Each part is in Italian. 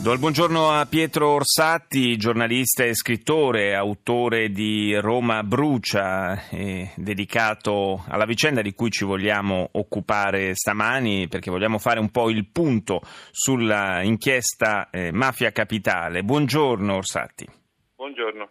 Do il buongiorno a Pietro Orsatti, giornalista e scrittore, autore di Roma Brucia, eh, dedicato alla vicenda di cui ci vogliamo occupare stamani perché vogliamo fare un po' il punto sulla inchiesta eh, Mafia Capitale. Buongiorno Orsatti. Buongiorno.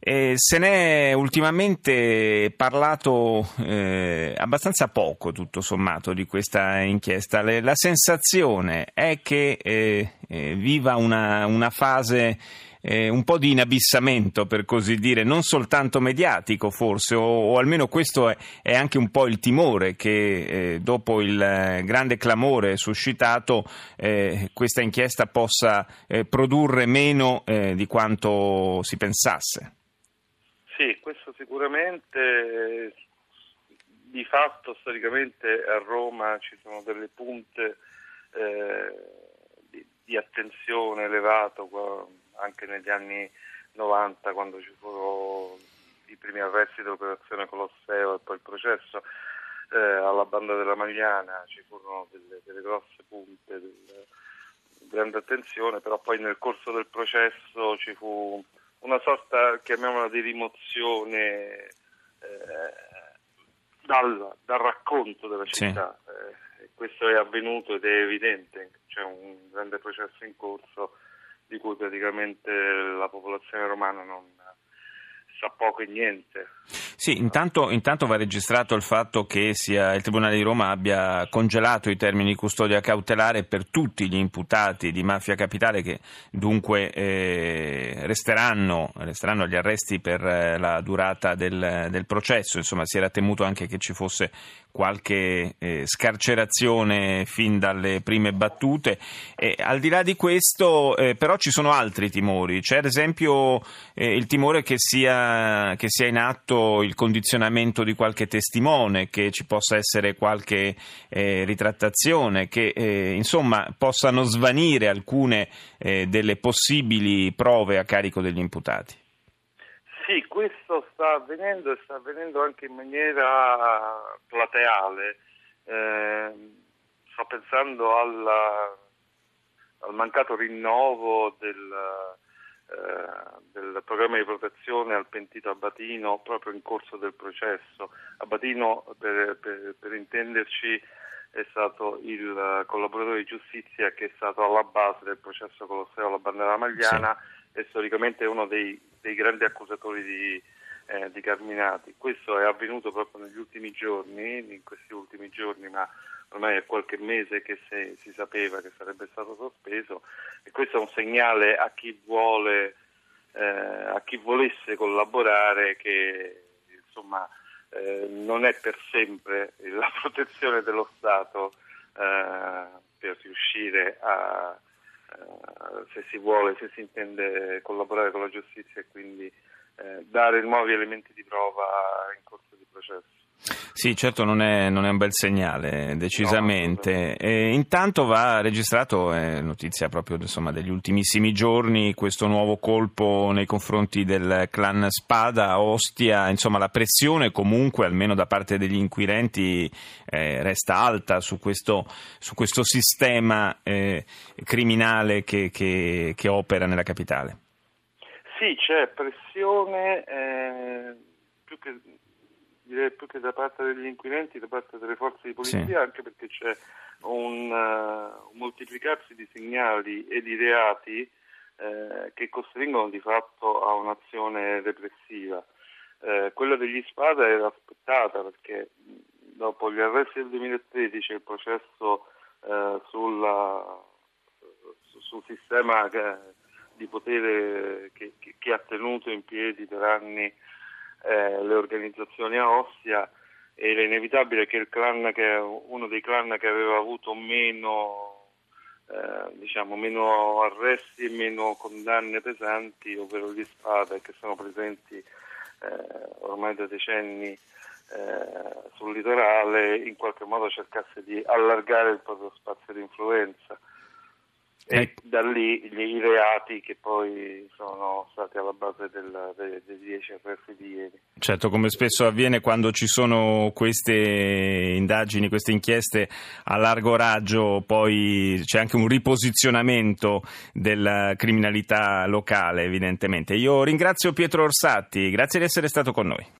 Eh, se n'è ultimamente parlato eh, abbastanza poco, tutto sommato, di questa inchiesta. Le, la sensazione è che eh, eh viva una, una fase eh, un po' di inabissamento, per così dire, non soltanto mediatico forse, o, o almeno questo è, è, anche un po' il timore che eh, dopo il grande clamore suscitato questa inchiesta possa produrre meno di quanto si pensasse. Sicuramente. Di fatto storicamente a Roma ci sono delle punte eh, di, di, attenzione elevato anche negli anni 90 quando ci furono i primi arresti dell'operazione Colosseo e poi il processo eh, alla banda della Magliana ci furono delle, delle grosse punte, del, grande attenzione, però poi nel corso del processo ci fu una sorta, chiamiamola, di rimozione eh, dal, dal, racconto della città. Sì. Eh, questo è avvenuto ed è evidente, c'è un grande processo in corso di cui praticamente la popolazione romana non, sa poco e niente. Sì, intanto, intanto, va registrato il fatto che sia, il Tribunale di Roma abbia congelato i termini di custodia cautelare per tutti gli imputati di mafia capitale che dunque eh, resteranno, resteranno, agli arresti per eh, la durata del, del, processo. Insomma, si era temuto anche che ci fosse qualche eh, scarcerazione fin dalle prime battute. E, al di là di questo, eh, però, ci sono altri timori. C'è ad esempio eh, il timore che sia, che sia, in atto il condizionamento di qualche testimone, che ci possa essere qualche eh, ritrattazione, che eh, insomma possano svanire alcune eh, delle possibili prove a carico degli imputati. Sì, questo sta avvenendo e sta avvenendo anche in maniera plateale. Eh, sto pensando alla, al mancato rinnovo del, del, programma di protezione al pentito Abatino proprio in corso del processo. Abatino, per, per, per intenderci, è stato il collaboratore di giustizia che è stato alla base del processo Colosseo alla Bandera Magliana sì. e storicamente uno dei dei grandi accusatori di, eh, di Carminati. Questo è avvenuto proprio negli ultimi giorni, in questi ultimi giorni, ma ormai è qualche mese che se, si sapeva che sarebbe stato sospeso e questo è un segnale a chi vuole, eh, a chi volesse collaborare che insomma eh, non è per sempre la protezione dello Stato eh, per riuscire a eh, se si vuole, se si intende collaborare con la giustizia e quindi eh, dare nuovi elementi di prova in corso di processo. Sì, certo non è, non è, un bel segnale, decisamente. No, intanto va registrato, è notizia proprio insomma, degli ultimissimi giorni, questo nuovo colpo nei confronti del clan Spada Ostia, insomma la pressione comunque, almeno da parte degli inquirenti, eh, resta alta su questo, su questo sistema eh, criminale che, che, che, opera nella capitale. Sì, c'è pressione eh, più che direi più che da parte degli inquirenti, da parte delle forze di polizia, sì. anche perché c'è un, uh, moltiplicarsi di segnali e di reati eh, che costringono di fatto a un'azione repressiva. Eh, quella degli Spada era aspettata perché dopo gli arresti del 2013 e il processo eh, sulla, sul sistema che, di potere che, che, che ha tenuto in piedi per anni eh, le organizzazioni a Ostia era inevitabile che il clan che uno dei clan che aveva avuto meno, eh, diciamo, meno arresti e meno condanne pesanti, ovvero gli Spada, che sono presenti eh, ormai da decenni eh, sul litorale, in qualche modo cercasse di allargare il proprio spazio di influenza. E eh. da lì gli, i reati che poi sono stati alla base del, dei, dei 10 arresti di ieri. Certo, come spesso avviene quando ci sono queste indagini, queste inchieste a largo raggio, poi c'è anche un riposizionamento della criminalità locale, evidentemente. Io ringrazio Pietro Orsatti, grazie di essere stato con noi.